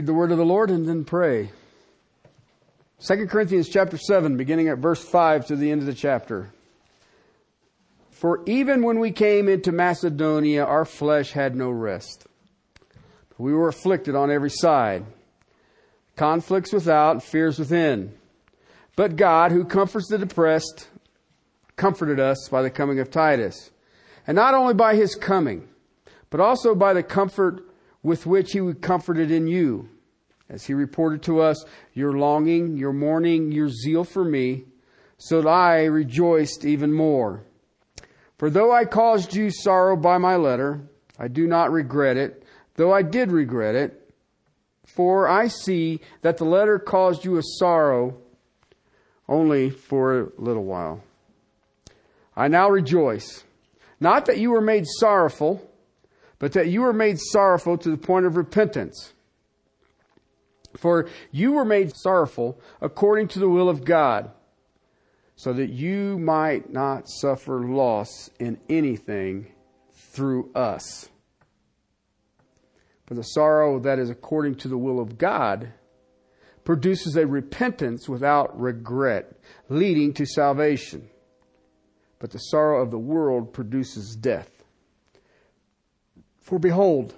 read the word of the Lord and then pray. 2 Corinthians chapter 7, beginning at verse 5 to the end of the chapter. For even when we came into Macedonia, our flesh had no rest. We were afflicted on every side. Conflicts without, fears within. But God, who comforts the depressed, comforted us by the coming of Titus. And not only by his coming, but also by the comfort with which he comforted in you. As he reported to us, your longing, your mourning, your zeal for me, so that I rejoiced even more. For though I caused you sorrow by my letter, I do not regret it, though I did regret it. For I see that the letter caused you a sorrow only for a little while. I now rejoice, not that you were made sorrowful, but that you were made sorrowful to the point of repentance. For you were made sorrowful according to the will of God, so that you might not suffer loss in anything through us. For the sorrow that is according to the will of God produces a repentance without regret, leading to salvation. But the sorrow of the world produces death. For behold,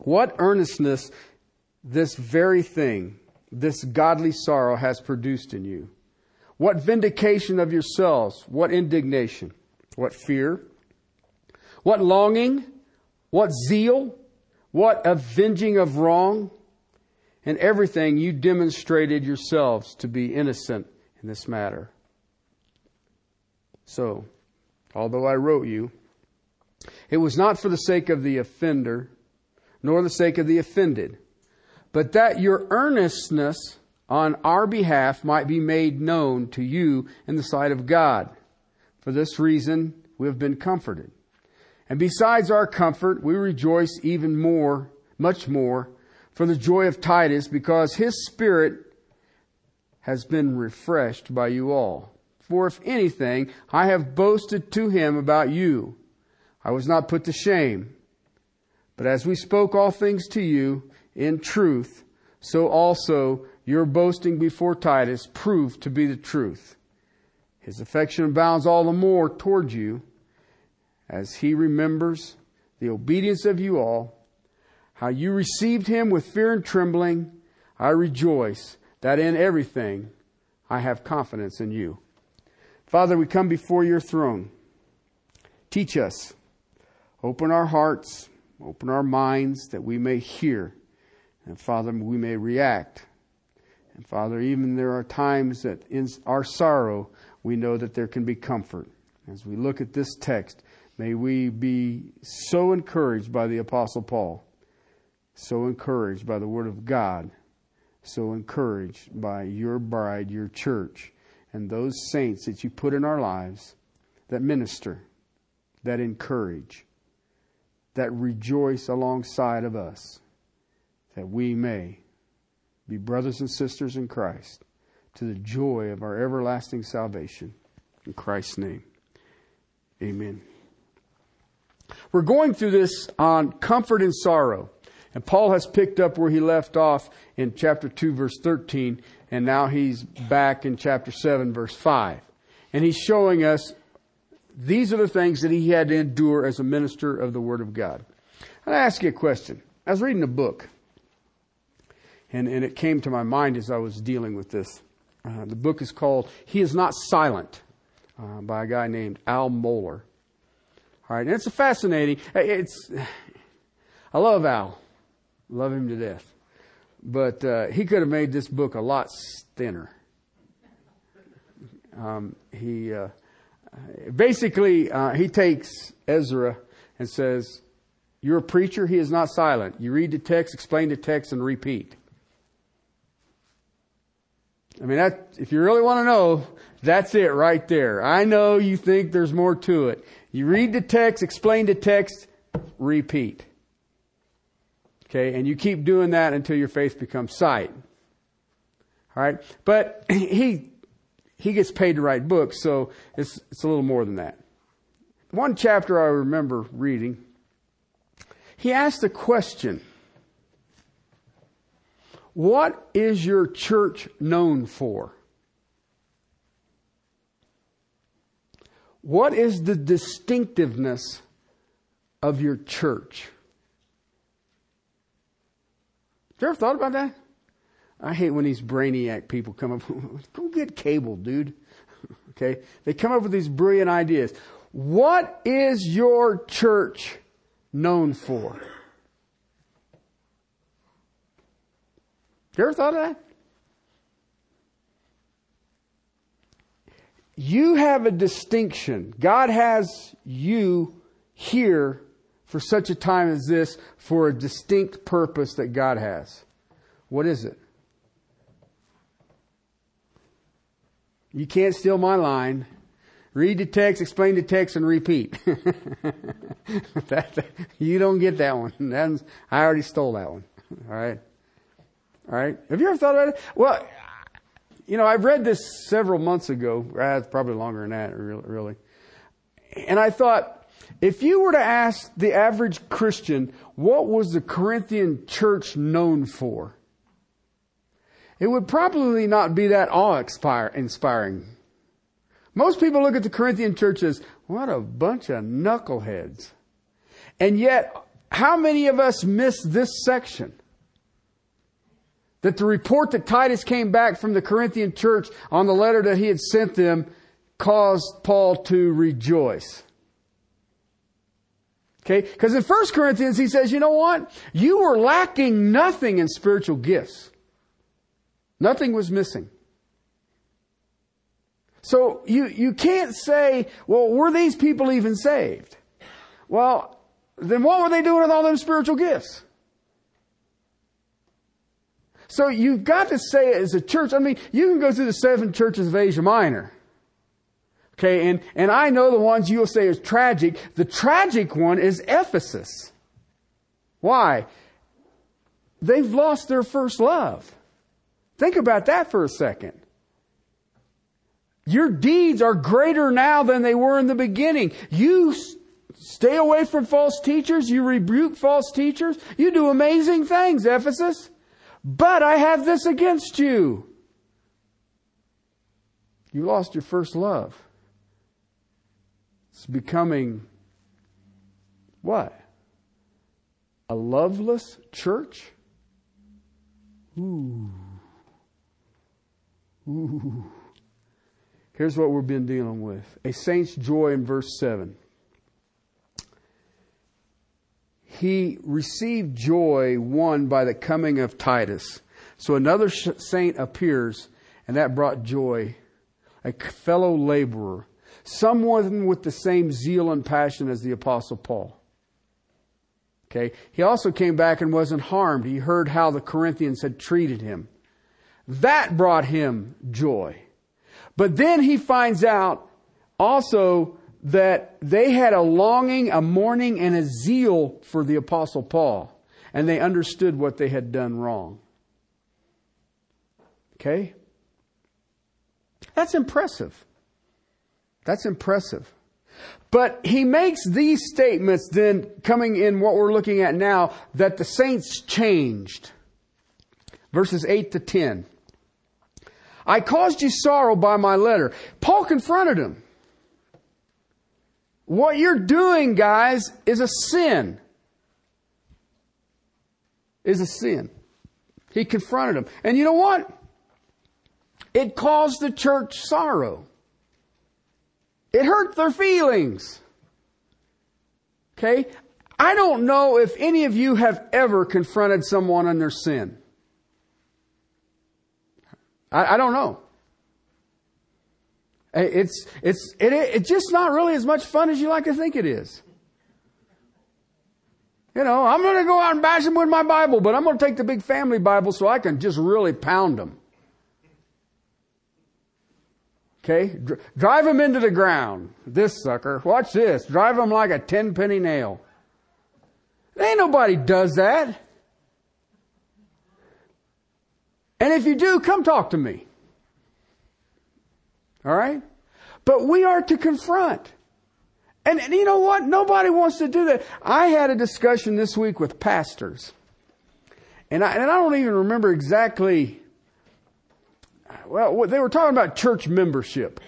what earnestness this very thing, this godly sorrow has produced in you. What vindication of yourselves, what indignation, what fear, what longing, what zeal, what avenging of wrong, and everything you demonstrated yourselves to be innocent in this matter. So, although I wrote you, it was not for the sake of the offender, nor the sake of the offended, but that your earnestness on our behalf might be made known to you in the sight of God. For this reason, we have been comforted. And besides our comfort, we rejoice even more, much more, for the joy of Titus, because his spirit has been refreshed by you all. For if anything, I have boasted to him about you. I was not put to shame. But as we spoke all things to you in truth, so also your boasting before Titus proved to be the truth. His affection abounds all the more toward you as he remembers the obedience of you all how you received him with fear and trembling, I rejoice that in everything I have confidence in you. Father, we come before your throne. Teach us. Open our hearts, open our minds that we may hear. And Father, we may react. And Father, even there are times that in our sorrow, we know that there can be comfort. As we look at this text, may we be so encouraged by the Apostle Paul so encouraged by the Word of God, so encouraged by your bride, your church, and those saints that you put in our lives that minister, that encourage, that rejoice alongside of us, that we may be brothers and sisters in Christ to the joy of our everlasting salvation. In Christ's name, amen. We're going through this on comfort and sorrow. And Paul has picked up where he left off in chapter 2, verse 13, and now he's back in chapter 7, verse 5. And he's showing us these are the things that he had to endure as a minister of the Word of God. And I ask you a question. I was reading a book, and, and it came to my mind as I was dealing with this. Uh, the book is called He Is Not Silent uh, by a guy named Al Mohler. All right, and it's a fascinating, it's, I love Al. Love him to death. But uh, he could have made this book a lot thinner. Um, he uh, basically uh, he takes Ezra and says, "You're a preacher. He is not silent. You read the text, explain the text, and repeat." I mean, that if you really want to know, that's it right there. I know you think there's more to it. You read the text, explain the text, repeat. Okay, and you keep doing that until your faith becomes sight. All right, but he he gets paid to write books, so it's it's a little more than that. One chapter I remember reading, he asked a question. What is your church known for? What is the distinctiveness of your church? Have you ever thought about that? I hate when these brainiac people come up. Go get cable, dude. Okay? They come up with these brilliant ideas. What is your church known for? You ever thought of that? You have a distinction. God has you here for such a time as this for a distinct purpose that God has. What is it? You can't steal my line. Read the text, explain the text, and repeat. that, you don't get that one. That's, I already stole that one. All right. All right. Have you ever thought about it? Well, you know, I've read this several months ago. Ah, probably longer than that, really. And I thought, if you were to ask the average Christian, what was the Corinthian church known for? It would probably not be that awe inspiring. Most people look at the Corinthian church as, what a bunch of knuckleheads. And yet, how many of us miss this section? that the report that Titus came back from the Corinthian church on the letter that he had sent them caused Paul to rejoice. Okay? Because in 1 Corinthians he says, you know what? You were lacking nothing in spiritual gifts. Nothing was missing. So you, you can't say, well, were these people even saved? Well, then what were they doing with all them spiritual gifts? So you've got to say it as a church. I mean, you can go through the seven churches of Asia Minor. Okay, and, and I know the ones you'll say is tragic. The tragic one is Ephesus. Why? They've lost their first love. Think about that for a second. Your deeds are greater now than they were in the beginning. You stay away from false teachers. You rebuke false teachers. You do amazing things, Ephesus. But I have this against you. You lost your first love. It's becoming what? A loveless church? Ooh. Ooh. Here's what we've been dealing with a saint's joy in verse 7. he received joy won by the coming of Titus. So another saint appears, and that brought joy. A fellow laborer, someone with the same zeal and passion as the Apostle Paul. Okay. He also came back and wasn't harmed. He heard how the Corinthians had treated him. That brought him joy. But then he finds out also that they had a longing, a mourning, and a zeal for the Apostle Paul, and they understood what they had done wrong. Okay? That's impressive. That's impressive. But he makes these statements then coming in what we're looking at now that the saints changed. Verses 8 to 10. I caused you sorrow by my letter. Paul confronted him. What you're doing, guys, is a sin. Is a sin. He confronted them. And you know what? It caused the church sorrow. It hurt their feelings. Okay? I don't know if any of you have ever confronted someone on their sin. I, I don't know. It's, it's, it, it's just not really as much fun as you like to think it is. You know, I'm going to go out and bash them with my Bible, but I'm going to take the big family Bible so I can just really pound them. Okay? Dr- drive them into the ground. This sucker. Watch this. Drive them like a 10 penny nail. Ain't nobody does that. And if you do, come talk to me. All right? But we are to confront. And, and, you know what? Nobody wants to do that. I had a discussion this week with pastors. And I, and I don't even remember exactly, well, they were talking about church membership.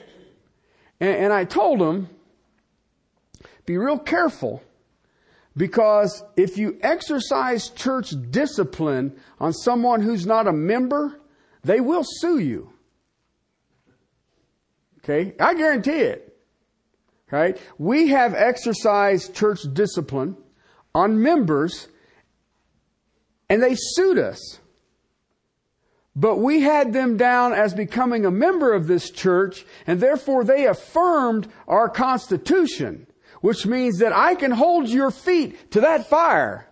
And, and I told them, be real careful because if you exercise church discipline on someone who's not a member, they will sue you. Okay? I guarantee it. Right? We have exercised church discipline on members and they sued us. But we had them down as becoming a member of this church and therefore they affirmed our constitution which means that I can hold your feet to that fire.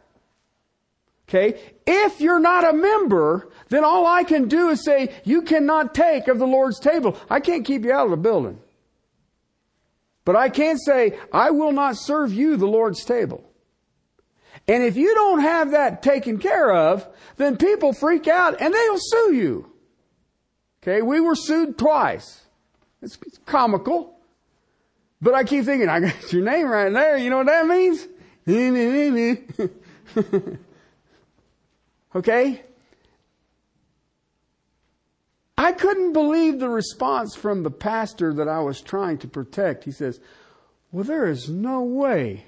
Okay? If you're not a member, then all I can do is say, you cannot take of the Lord's table. I can't keep you out of the building. But I can say, I will not serve you the Lord's table. And if you don't have that taken care of, then people freak out and they'll sue you. Okay, we were sued twice. It's, it's comical. But I keep thinking, I got your name right there. You know what that means? okay? I couldn't believe the response from the pastor that I was trying to protect. He says, Well, there is no way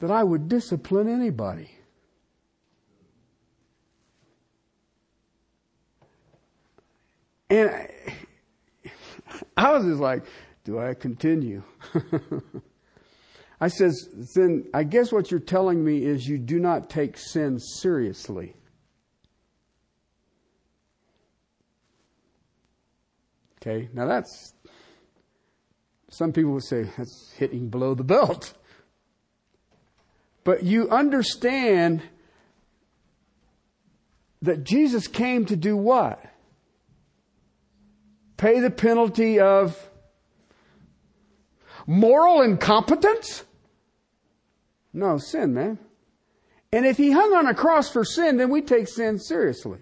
that I would discipline anybody. And I, I was just like, do I continue? I says, then I guess what you're telling me is you do not take sin seriously. Okay, now that's, some people would say that's hitting below the belt. But you understand that Jesus came to do what? Pay the penalty of Moral incompetence? No, sin, man. And if he hung on a cross for sin, then we take sin seriously.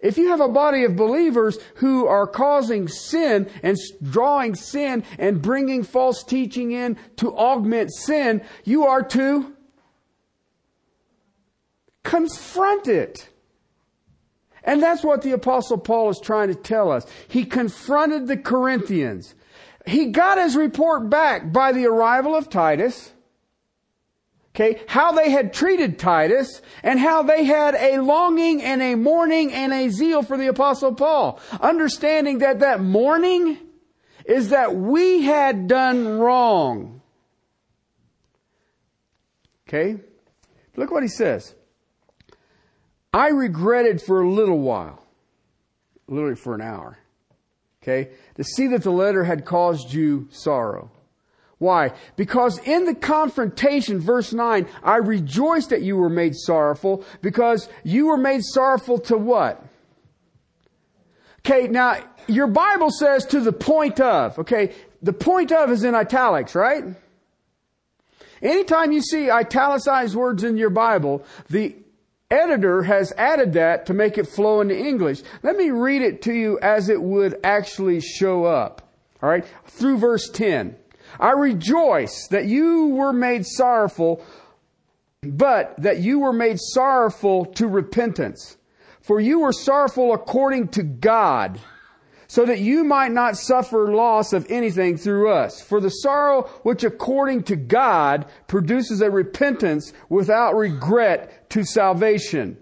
If you have a body of believers who are causing sin and drawing sin and bringing false teaching in to augment sin, you are to confront it. And that's what the apostle Paul is trying to tell us. He confronted the Corinthians. He got his report back by the arrival of Titus. Okay, how they had treated Titus and how they had a longing and a mourning and a zeal for the apostle Paul. Understanding that that mourning is that we had done wrong. Okay? Look what he says. I regretted for a little while, literally for an hour. Okay? To see that the letter had caused you sorrow. Why? Because in the confrontation, verse 9, I rejoice that you were made sorrowful because you were made sorrowful to what? Okay, now, your Bible says to the point of, okay? The point of is in italics, right? Anytime you see italicized words in your Bible, the editor has added that to make it flow into English. Let me read it to you as it would actually show up. All right, through verse 10. I rejoice that you were made sorrowful, but that you were made sorrowful to repentance. For you were sorrowful according to God so that you might not suffer loss of anything through us. For the sorrow which according to God produces a repentance without regret to salvation.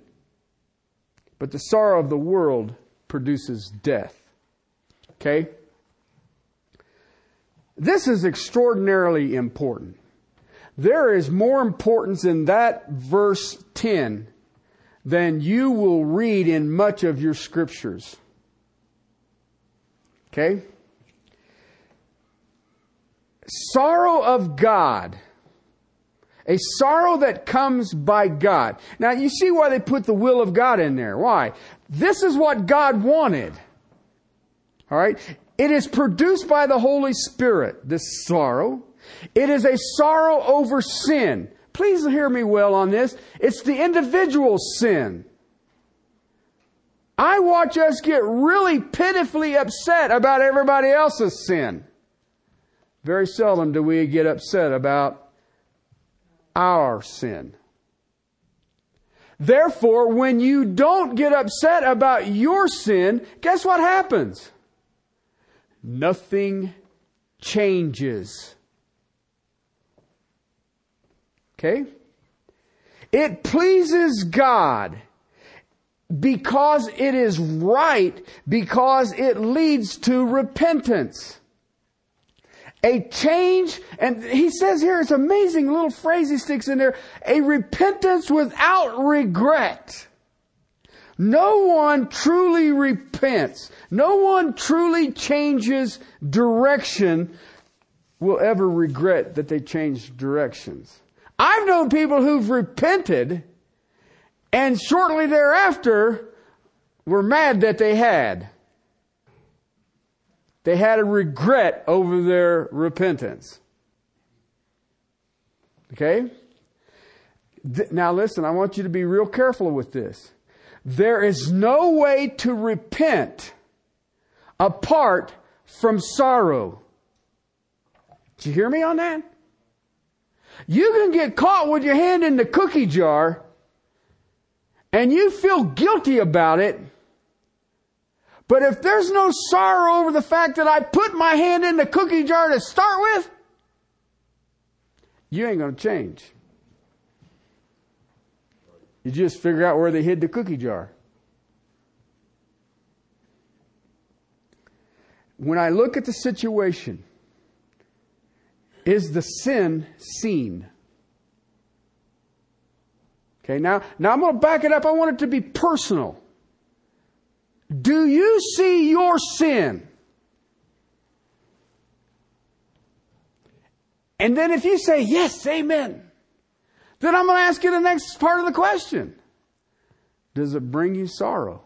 But the sorrow of the world produces death. Okay? This is extraordinarily important. There is more importance in that verse 10 than you will read in much of your scriptures. Okay? Sorrow of God. A sorrow that comes by God. Now you see why they put the will of God in there. Why? This is what God wanted. Alright? It is produced by the Holy Spirit, this sorrow. It is a sorrow over sin. Please hear me well on this. It's the individual sin. I watch us get really pitifully upset about everybody else's sin. Very seldom do we get upset about our sin. Therefore, when you don't get upset about your sin, guess what happens? Nothing changes. Okay? It pleases God because it is right, because it leads to repentance. A change, and he says here, it's amazing little phrase he sticks in there, a repentance without regret. No one truly repents. No one truly changes direction will ever regret that they changed directions. I've known people who've repented and shortly thereafter were mad that they had. They had a regret over their repentance. Okay? Now listen, I want you to be real careful with this. There is no way to repent apart from sorrow. Did you hear me on that? You can get caught with your hand in the cookie jar and you feel guilty about it but if there's no sorrow over the fact that I put my hand in the cookie jar to start with, you ain't going to change. You just figure out where they hid the cookie jar. When I look at the situation, is the sin seen? Okay, now, now I'm going to back it up. I want it to be personal. Do you see your sin? And then if you say, yes, amen, then I'm going to ask you the next part of the question. Does it bring you sorrow?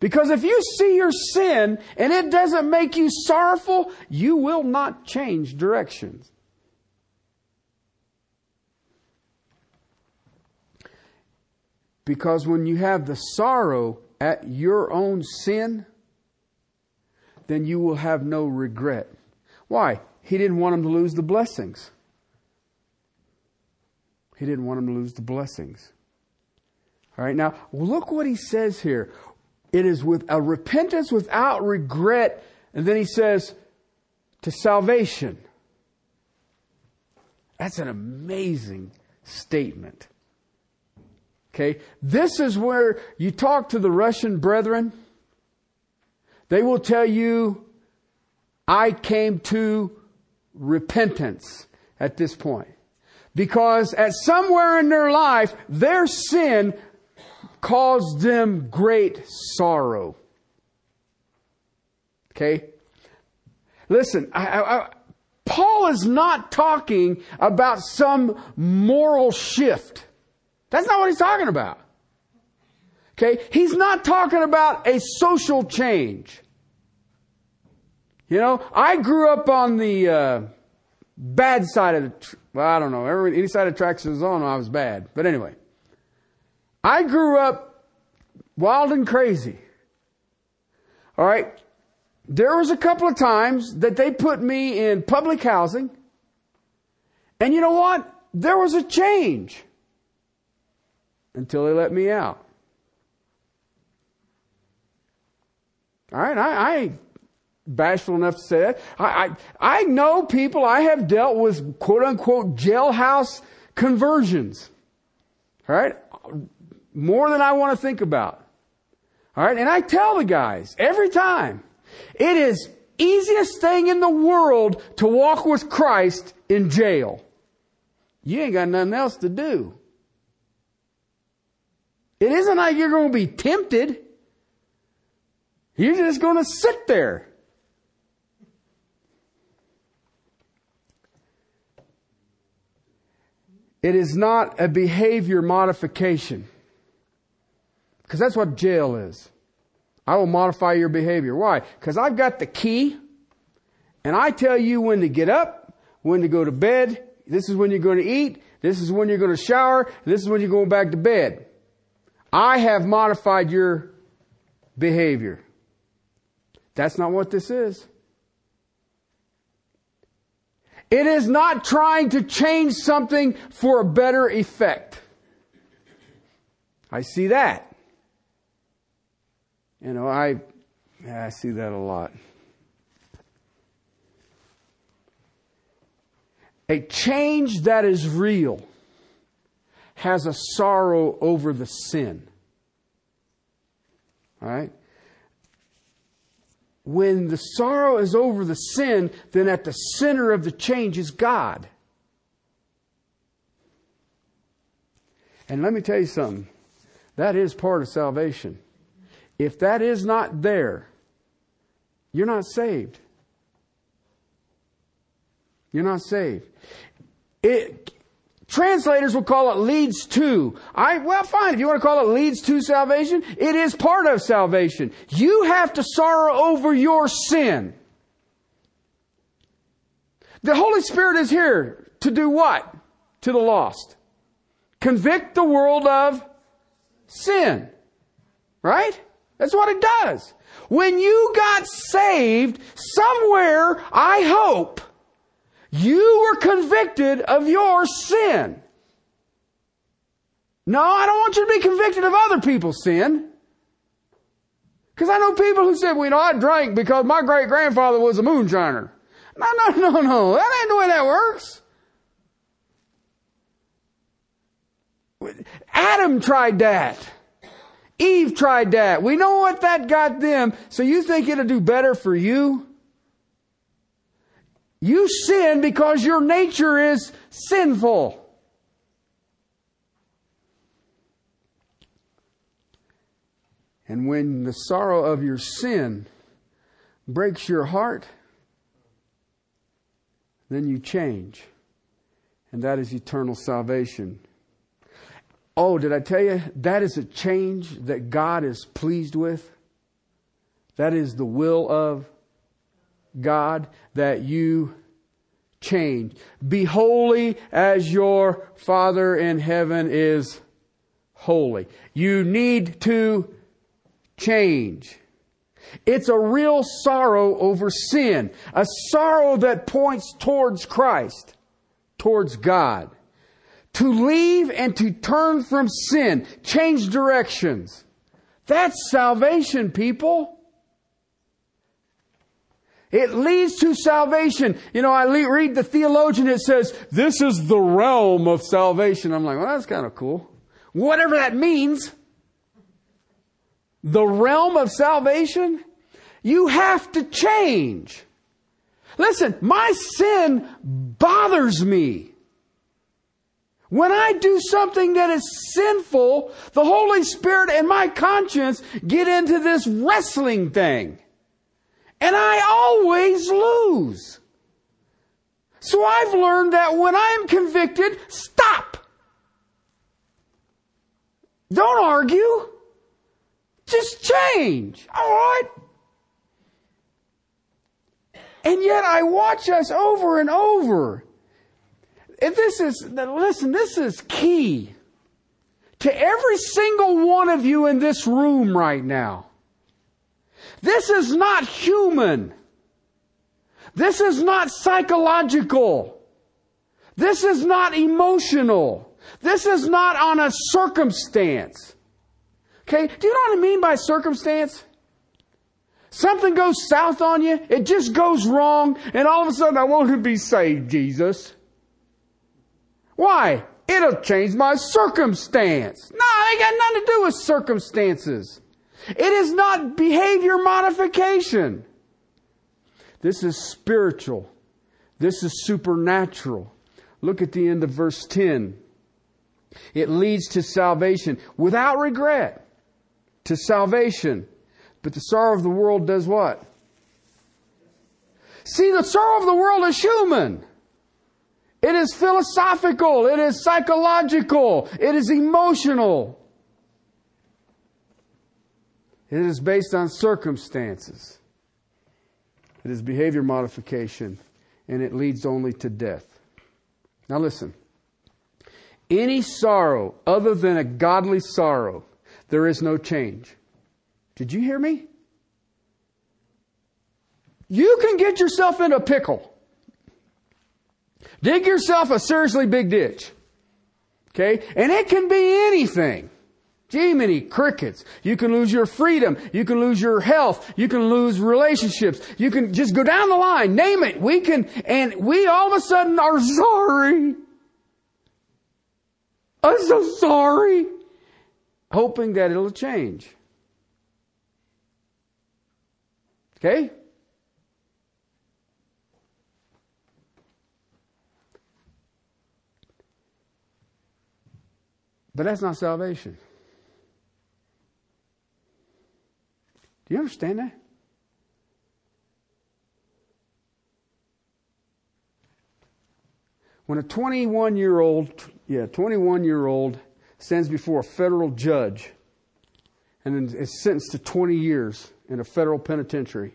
Because if you see your sin and it doesn't make you sorrowful, you will not change directions. Because when you have the sorrow at your own sin, then you will have no regret. Why? He didn't want him to lose the blessings. He didn't want him to lose the blessings. All right, now look what he says here. It is with a repentance without regret, and then he says, to salvation. That's an amazing statement. Okay. This is where you talk to the Russian brethren. They will tell you, I came to repentance at this point. Because at somewhere in their life, their sin caused them great sorrow. Okay? Listen, I, I, Paul is not talking about some moral shift. That's not what he's talking about. Okay? He's not talking about a social change. You know, I grew up on the uh, bad side of the, tr- well, I don't know, every, any side of the tracks is on, I was bad. But anyway, I grew up wild and crazy. All right? There was a couple of times that they put me in public housing. And you know what? There was a change until they let me out. All right, I, I ain't bashful enough to say that. I, I, I know people, I have dealt with quote unquote jailhouse conversions. All right, more than I want to think about. All right, and I tell the guys every time, it is easiest thing in the world to walk with Christ in jail. You ain't got nothing else to do. It isn't like you're going to be tempted. You're just going to sit there. It is not a behavior modification. Because that's what jail is. I will modify your behavior. Why? Because I've got the key and I tell you when to get up, when to go to bed. This is when you're going to eat. This is when you're going to shower. This is when you're going back to bed. I have modified your behavior. That's not what this is. It is not trying to change something for a better effect. I see that. You know, I, I see that a lot. A change that is real has a sorrow over the sin. All right? When the sorrow is over the sin, then at the center of the change is God. And let me tell you something. That is part of salvation. If that is not there, you're not saved. You're not saved. It, translators will call it leads to. I, well, fine. If you want to call it leads to salvation, it is part of salvation. You have to sorrow over your sin. The Holy Spirit is here to do what? To the lost. Convict the world of sin. Right? That's what it does. When you got saved, somewhere, I hope, you were convicted of your sin. No, I don't want you to be convicted of other people's sin. Because I know people who said, well, you know, I drank because my great grandfather was a moonshiner. No, no, no, no. That ain't the way that works. Adam tried that. Eve tried that. We know what that got them. So you think it'll do better for you? You sin because your nature is sinful. And when the sorrow of your sin breaks your heart, then you change. And that is eternal salvation. Oh, did I tell you? That is a change that God is pleased with. That is the will of God that you change. Be holy as your Father in heaven is holy. You need to change. It's a real sorrow over sin, a sorrow that points towards Christ, towards God to leave and to turn from sin, change directions. That's salvation, people. It leads to salvation. You know, I read the theologian, it says, this is the realm of salvation. I'm like, well, that's kind of cool. Whatever that means. The realm of salvation, you have to change. Listen, my sin bothers me. When I do something that is sinful, the Holy Spirit and my conscience get into this wrestling thing. And I always lose. So I've learned that when I am convicted, stop. Don't argue. Just change. All right? And yet I watch us over and over if this is, listen, this is key to every single one of you in this room right now. This is not human. This is not psychological. This is not emotional. This is not on a circumstance. Okay? Do you know what I mean by circumstance? Something goes south on you, it just goes wrong, and all of a sudden I want to be saved, Jesus. Why? It'll change my circumstance. No, it got nothing to do with circumstances. It is not behavior modification. This is spiritual. This is supernatural. Look at the end of verse 10. It leads to salvation without regret. To salvation. But the sorrow of the world does what? See, the sorrow of the world is human. It is philosophical. It is psychological. It is emotional. It is based on circumstances. It is behavior modification, and it leads only to death. Now listen. Any sorrow other than a godly sorrow, there is no change. Did you hear me? You can get yourself in a pickle. Dig yourself a seriously big ditch. Okay? And it can be anything. Jiminy crickets. You can lose your freedom. You can lose your health. You can lose relationships. You can just go down the line. Name it. We can, and we all of a sudden are sorry. I'm so sorry. Hoping that it'll change. Okay? But that's not salvation. Do you understand that? When a 21 year old, yeah, 21 year old stands before a federal judge and is sentenced to 20 years in a federal penitentiary,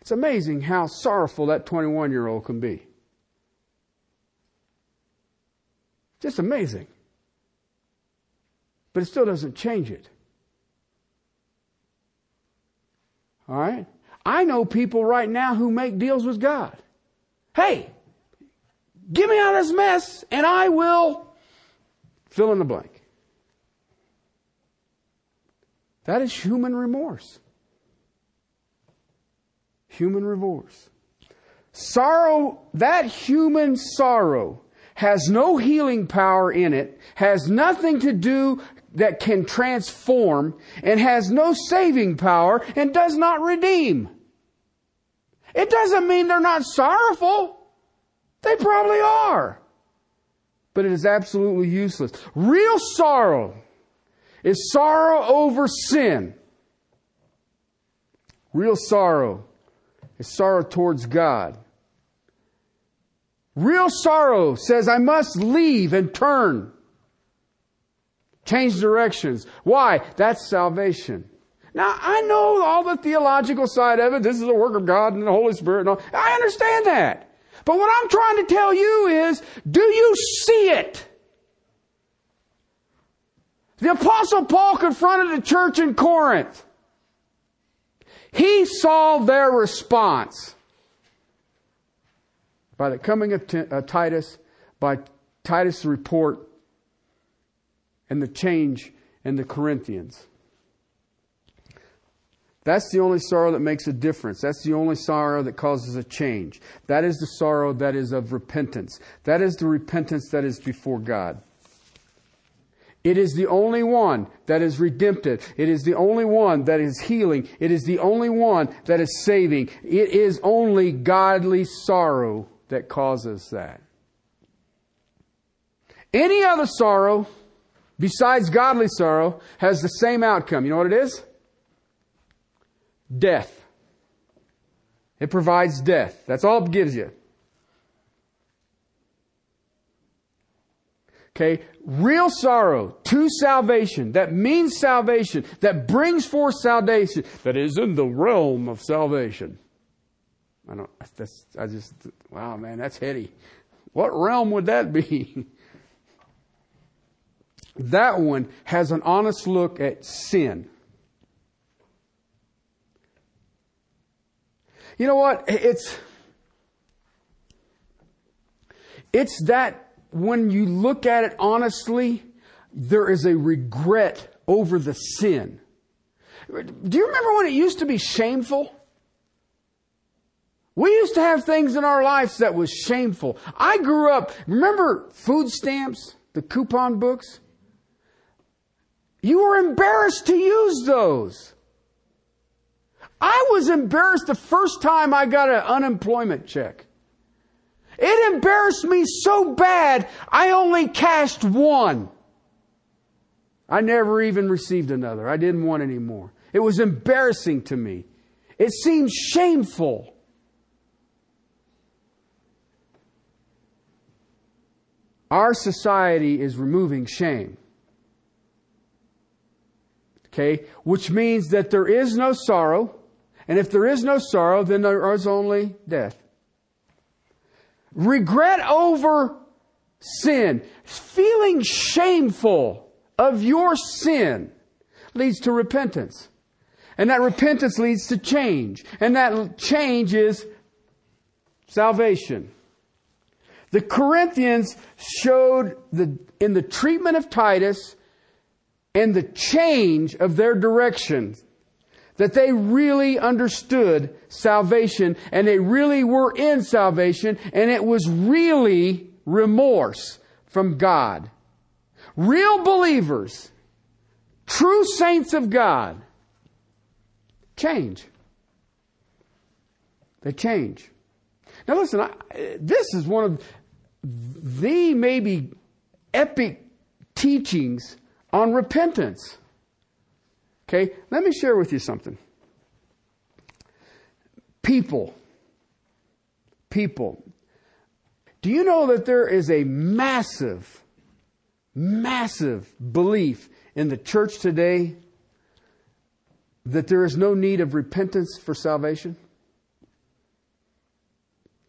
it's amazing how sorrowful that 21 year old can be. Just amazing. But it still doesn't change it. All right? I know people right now who make deals with God. Hey, get me out of this mess and I will fill in the blank. That is human remorse. Human remorse. Sorrow, that human sorrow has no healing power in it, has nothing to do that can transform and has no saving power and does not redeem. It doesn't mean they're not sorrowful. They probably are. But it is absolutely useless. Real sorrow is sorrow over sin. Real sorrow is sorrow towards God. Real sorrow says, I must leave and turn. Change directions. Why? That's salvation. Now, I know all the theological side of it. This is the work of God and the Holy Spirit and all. I understand that. But what I'm trying to tell you is, do you see it? The apostle Paul confronted the church in Corinth. He saw their response by the coming of uh, Titus, by Titus' report, and the change in the Corinthians. That's the only sorrow that makes a difference. That's the only sorrow that causes a change. That is the sorrow that is of repentance. That is the repentance that is before God. It is the only one that is redemptive. It is the only one that is healing. It is the only one that is saving. It is only godly sorrow that causes that. Any other sorrow besides godly sorrow, has the same outcome. You know what it is? Death. It provides death. That's all it gives you. Okay, real sorrow to salvation, that means salvation, that brings forth salvation, that is in the realm of salvation. I don't, that's, I just, wow, man, that's heady. What realm would that be? That one has an honest look at sin. You know what? It's, it's that when you look at it honestly, there is a regret over the sin. Do you remember when it used to be shameful? We used to have things in our lives that was shameful. I grew up, remember food stamps, the coupon books? You were embarrassed to use those. I was embarrassed the first time I got an unemployment check. It embarrassed me so bad, I only cashed one. I never even received another. I didn't want any more. It was embarrassing to me. It seemed shameful. Our society is removing shame. Okay? Which means that there is no sorrow. And if there is no sorrow, then there is only death. Regret over sin, feeling shameful of your sin leads to repentance. And that repentance leads to change. And that change is salvation. The Corinthians showed the, in the treatment of Titus and the change of their direction that they really understood salvation and they really were in salvation and it was really remorse from God. Real believers, true saints of God, change. They change. Now listen, I, this is one of the maybe epic teachings on repentance. Okay, let me share with you something. People. People. Do you know that there is a massive, massive belief in the church today that there is no need of repentance for salvation?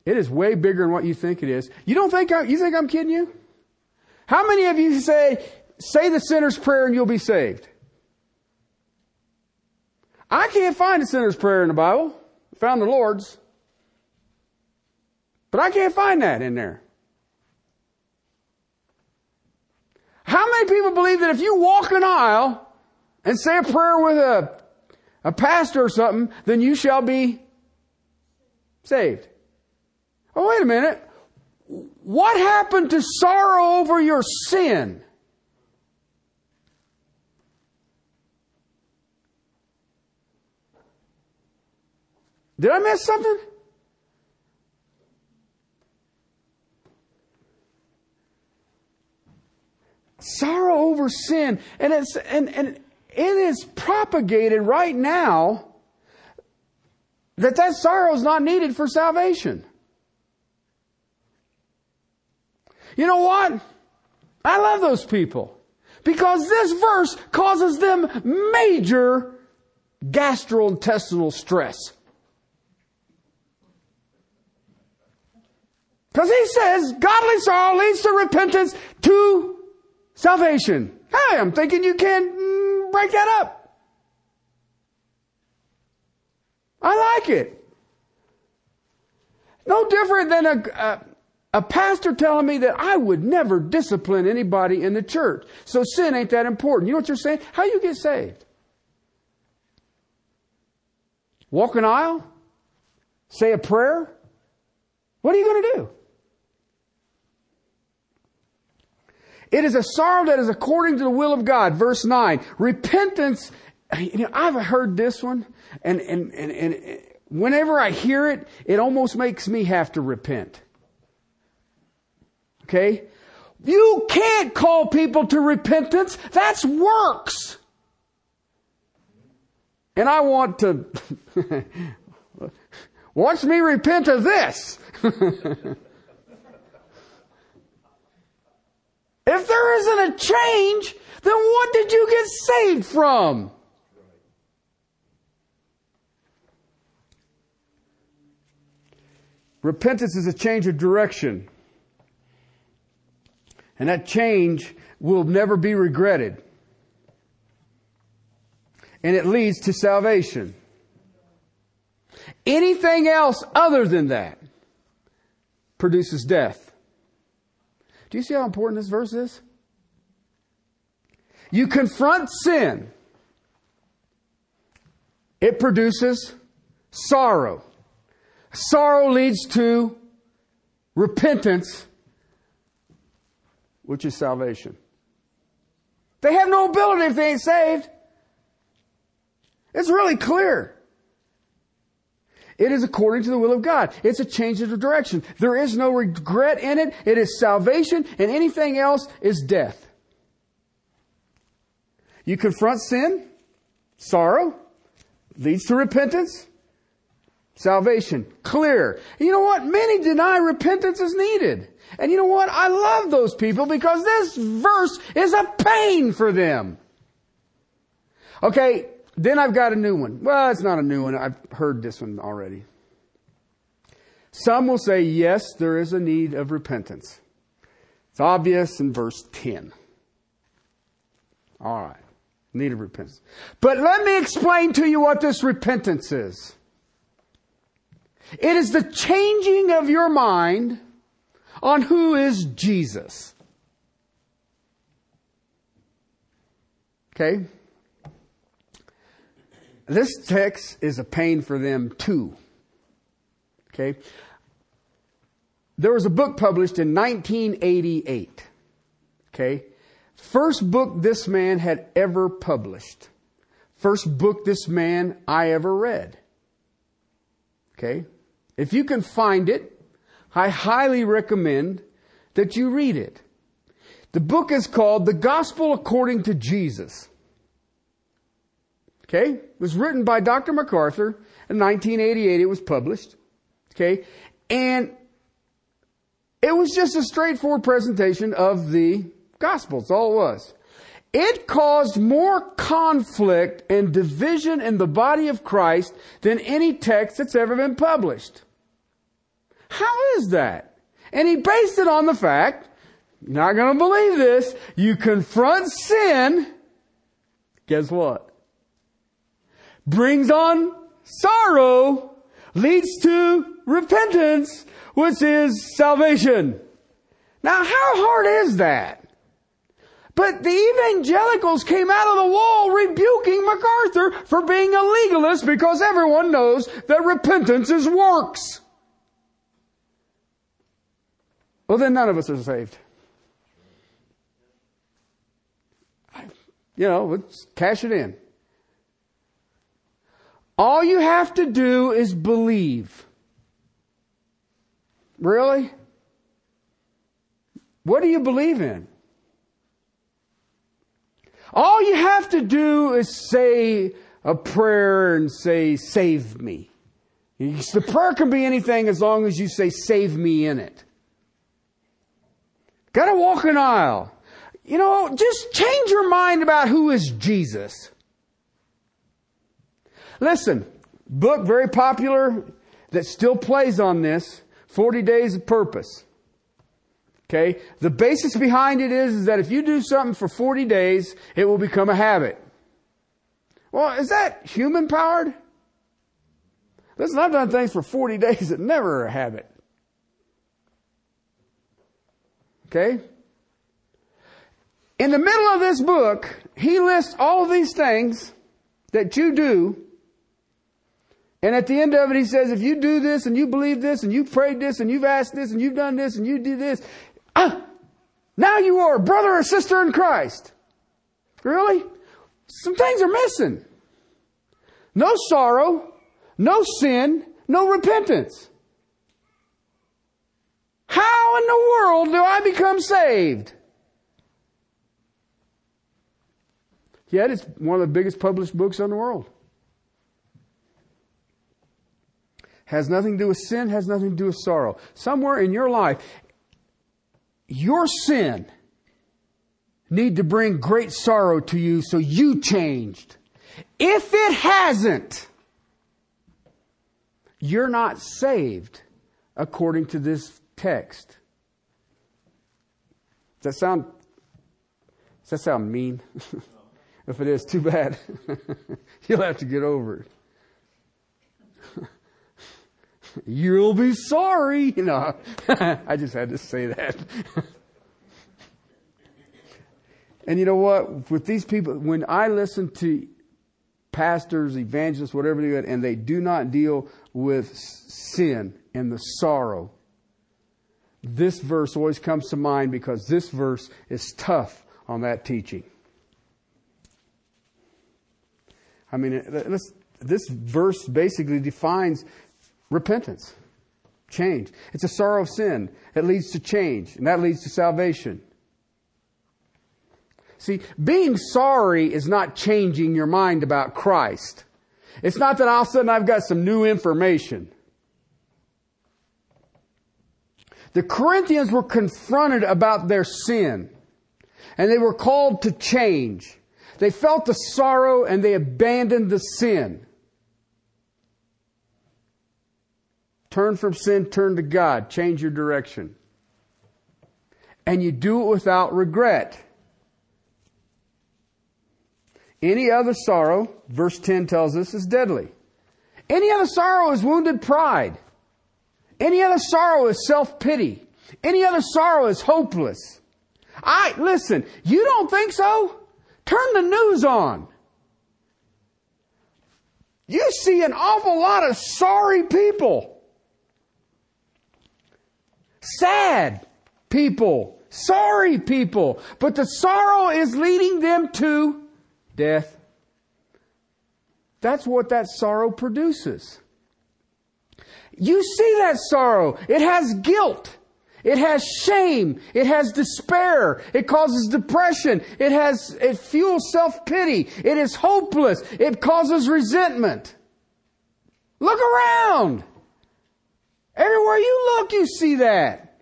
It is way bigger than what you think it is. You don't think I, you think I'm kidding you? How many of you say, say the sinner's prayer and you'll be saved? I can't find a sinner's prayer in the Bible. I found the Lord's. But I can't find that in there. How many people believe that if you walk an aisle and say a prayer with a, a pastor or something, then you shall be saved? Oh, wait a minute. What happened to sorrow over your sin? Did I miss something? Sorrow over sin. And it's, and, and it is propagated right now that that sorrow is not needed for salvation. You know what? I love those people because this verse causes them major gastrointestinal stress. Because he says godly sorrow leads to repentance to salvation. Hey, I'm thinking you can mm, break that up. I like it. No different than a, a, a pastor telling me that I would never discipline anybody in the church. So sin ain't that important. You know what you're saying? How you get saved? Walk an aisle? Say a prayer? What are you going to do? It is a sorrow that is according to the will of God. Verse 9. Repentance, you know, I've heard this one, and, and, and, and whenever I hear it, it almost makes me have to repent. Okay? You can't call people to repentance. That's works. And I want to watch me repent of this. If there isn't a change, then what did you get saved from? Repentance is a change of direction. And that change will never be regretted. And it leads to salvation. Anything else other than that produces death. Do you see how important this verse is? You confront sin. It produces sorrow. Sorrow leads to repentance, which is salvation. They have no ability if they ain't saved. It's really clear. It is according to the will of God. It's a change of direction. There is no regret in it. It is salvation, and anything else is death. You confront sin, sorrow, leads to repentance, salvation. Clear. You know what? Many deny repentance is needed. And you know what? I love those people because this verse is a pain for them. Okay, then I've got a new one. Well, it's not a new one. I've heard this one already. Some will say, yes, there is a need of repentance. It's obvious in verse 10. All right. Need of repentance. But let me explain to you what this repentance is. It is the changing of your mind on who is Jesus. Okay? This text is a pain for them too. Okay? There was a book published in 1988. Okay? First book this man had ever published. First book this man I ever read. Okay? If you can find it, I highly recommend that you read it. The book is called The Gospel According to Jesus. Okay? It was written by Dr. MacArthur. In 1988 it was published. Okay? And it was just a straightforward presentation of the gospel. That's all it was. It caused more conflict and division in the body of Christ than any text that's ever been published. How is that? And he based it on the fact, not going to believe this, you confront sin, guess what? Brings on sorrow, leads to repentance, which is salvation. Now how hard is that? But the evangelicals came out of the wall rebuking MacArthur for being a legalist because everyone knows that repentance is works. Well, then none of us are saved. You know, let's cash it in. All you have to do is believe. Really? What do you believe in? All you have to do is say a prayer and say, save me. The prayer can be anything as long as you say, save me in it. Gotta walk an aisle. You know, just change your mind about who is Jesus. Listen, book very popular that still plays on this, 40 Days of Purpose. Okay? The basis behind it is, is that if you do something for 40 days, it will become a habit. Well, is that human powered? Listen, I've done things for 40 days that never are a habit. Okay? In the middle of this book, he lists all of these things that you do. And at the end of it, he says, if you do this and you believe this and you've prayed this and you've asked this and you've done this and you do this, ah, now you are a brother or sister in Christ. Really? Some things are missing. No sorrow, no sin, no repentance. How in the world do I become saved? Yet it's one of the biggest published books in the world. Has nothing to do with sin, has nothing to do with sorrow. Somewhere in your life, your sin need to bring great sorrow to you so you changed. If it hasn't, you're not saved according to this text. Does that sound, does that sound mean? if it is, too bad. You'll have to get over it. You'll be sorry. You know, I just had to say that. and you know what? With these people, when I listen to pastors, evangelists, whatever they do, and they do not deal with sin and the sorrow this verse always comes to mind because this verse is tough on that teaching. I mean, uh, this verse basically defines repentance, change. It's a sorrow of sin that leads to change, and that leads to salvation. See, being sorry is not changing your mind about Christ. It's not that all of a sudden I've got some new information. The Corinthians were confronted about their sin and they were called to change. They felt the sorrow and they abandoned the sin. Turn from sin, turn to God, change your direction. And you do it without regret. Any other sorrow, verse 10 tells us, is deadly. Any other sorrow is wounded pride. Any other sorrow is self-pity. Any other sorrow is hopeless. I, listen, you don't think so? Turn the news on. You see an awful lot of sorry people. Sad people. Sorry people. But the sorrow is leading them to death. That's what that sorrow produces. You see that sorrow. It has guilt. It has shame. It has despair. It causes depression. It has, it fuels self-pity. It is hopeless. It causes resentment. Look around. Everywhere you look, you see that.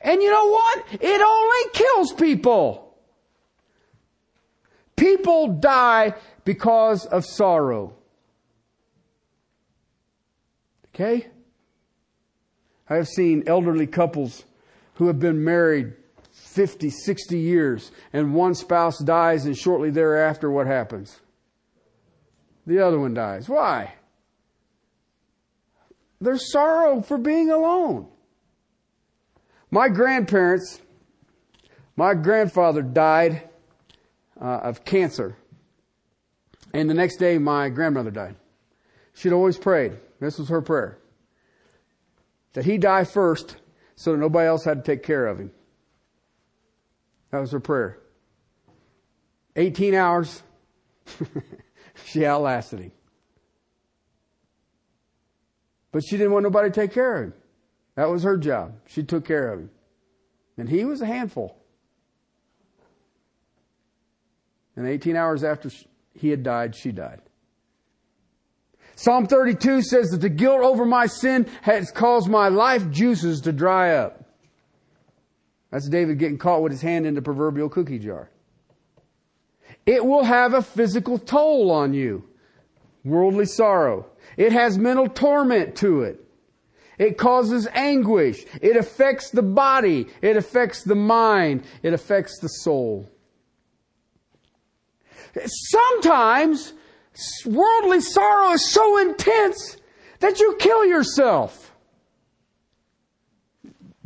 And you know what? It only kills people. People die because of sorrow. Okay? I have seen elderly couples who have been married 50, 60 years, and one spouse dies, and shortly thereafter, what happens? The other one dies. Why? There's sorrow for being alone. My grandparents, my grandfather died uh, of cancer. And the next day, my grandmother died. She'd always prayed. This was her prayer that he die first so that nobody else had to take care of him. That was her prayer. 18 hours, she outlasted him. But she didn't want nobody to take care of him. That was her job. She took care of him. And he was a handful. And 18 hours after he had died, she died. Psalm 32 says that the guilt over my sin has caused my life juices to dry up. That's David getting caught with his hand in the proverbial cookie jar. It will have a physical toll on you. Worldly sorrow. It has mental torment to it. It causes anguish. It affects the body. It affects the mind. It affects the soul. Sometimes worldly sorrow is so intense that you kill yourself.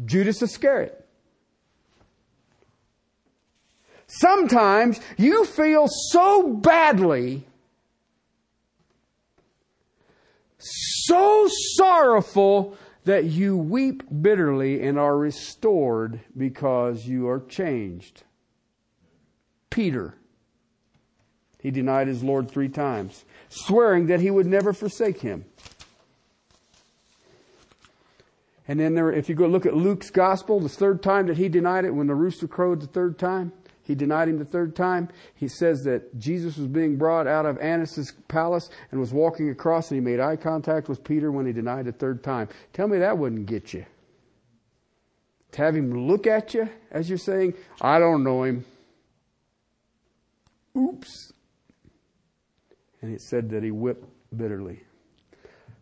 Judas Iscariot. Sometimes you feel so badly, so sorrowful that you weep bitterly and are restored because you are changed. Peter he denied his Lord three times, swearing that he would never forsake him. And then there, if you go look at Luke's gospel, the third time that he denied it, when the rooster crowed the third time, he denied him the third time. He says that Jesus was being brought out of Annas' palace and was walking across and he made eye contact with Peter when he denied the third time. Tell me that wouldn't get you. To have him look at you as you're saying, I don't know him. Oops and it said that he wept bitterly.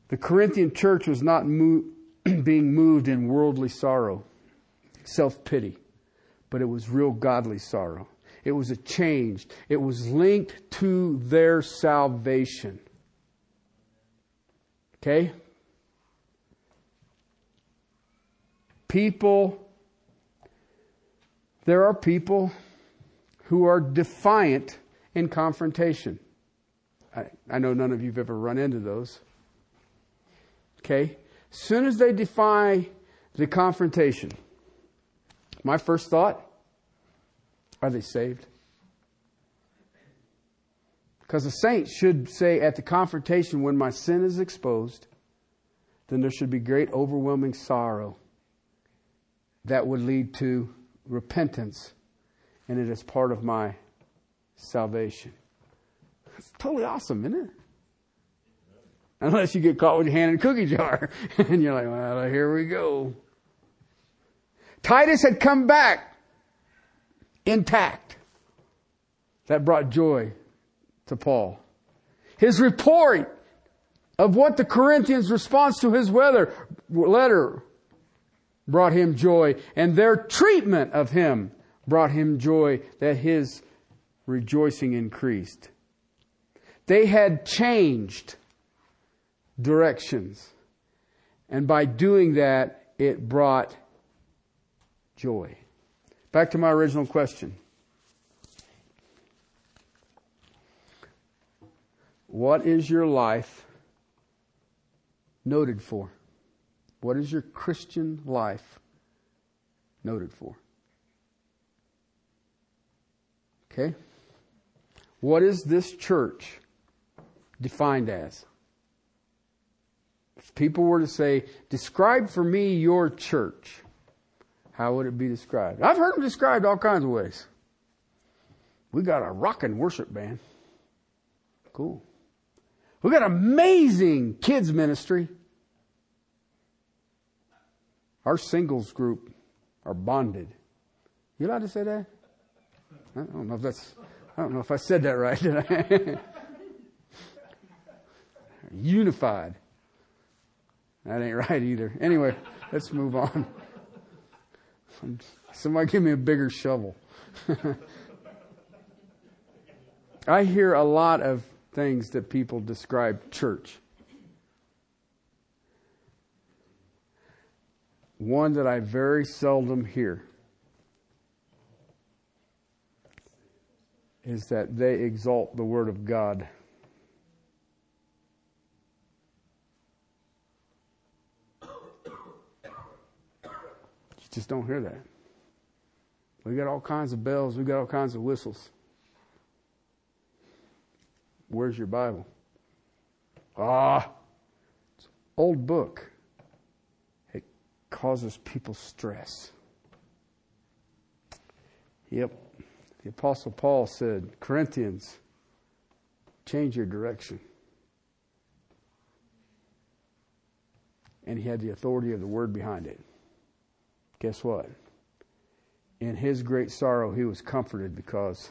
The Corinthian church was not mo- being moved in worldly sorrow, self pity, but it was real godly sorrow. It was a change, it was linked to their salvation. Okay? People, there are people who are defiant in confrontation. I, I know none of you have ever run into those. Okay? As soon as they defy the confrontation, my first thought are they saved? Because a saint should say at the confrontation, when my sin is exposed, then there should be great overwhelming sorrow that would lead to repentance, and it is part of my salvation. It's totally awesome, isn't it? Unless you get caught with your hand in a cookie jar. and you're like, well, here we go. Titus had come back intact. That brought joy to Paul. His report of what the Corinthians' response to his weather, letter brought him joy, and their treatment of him brought him joy that his rejoicing increased. They had changed directions. And by doing that, it brought joy. Back to my original question. What is your life noted for? What is your Christian life noted for? Okay? What is this church defined as? If people were to say, describe for me your church, how would it be described? I've heard them described all kinds of ways. We got a rockin' worship band. Cool. We got amazing kids ministry. Our singles group are bonded. You allowed to say that? I don't know if that's, I don't know if I said that right, did I? Unified. That ain't right either. Anyway, let's move on. Somebody give me a bigger shovel. I hear a lot of things that people describe church. One that I very seldom hear is that they exalt the Word of God. Just don't hear that. We got all kinds of bells, we got all kinds of whistles. Where's your Bible? Ah, it's old book. It causes people stress. Yep. The Apostle Paul said, Corinthians, change your direction. And he had the authority of the word behind it. Guess what? In his great sorrow, he was comforted because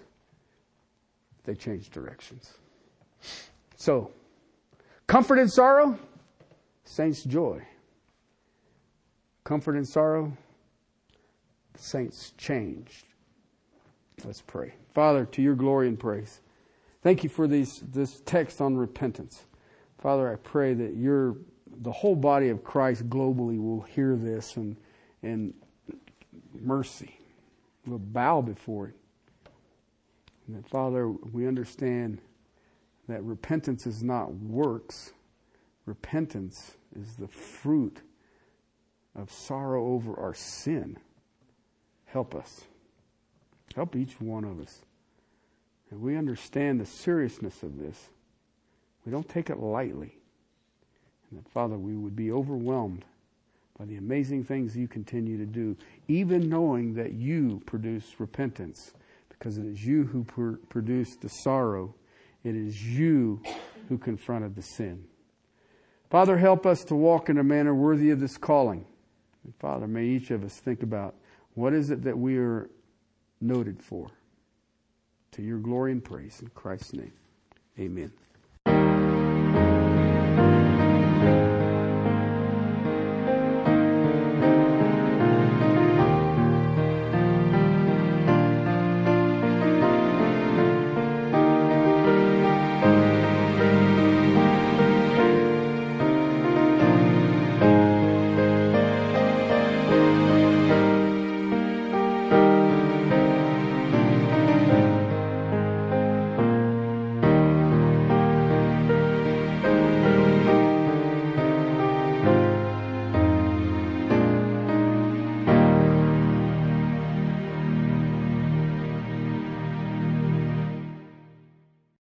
they changed directions. So, comfort in sorrow, saints' joy. Comfort in sorrow, saints changed. Let's pray. Father, to your glory and praise. Thank you for these, this text on repentance. Father, I pray that your, the whole body of Christ globally will hear this and, and mercy We'll bow before it. And Father, we understand that repentance is not works. Repentance is the fruit of sorrow over our sin. Help us. Help each one of us. And we understand the seriousness of this. We don't take it lightly. And that, Father, we would be overwhelmed by the amazing things you continue to do, even knowing that you produce repentance, because it is you who pr- produced the sorrow. It is you who confronted the sin. Father, help us to walk in a manner worthy of this calling. And Father, may each of us think about what is it that we are noted for. To your glory and praise in Christ's name. Amen.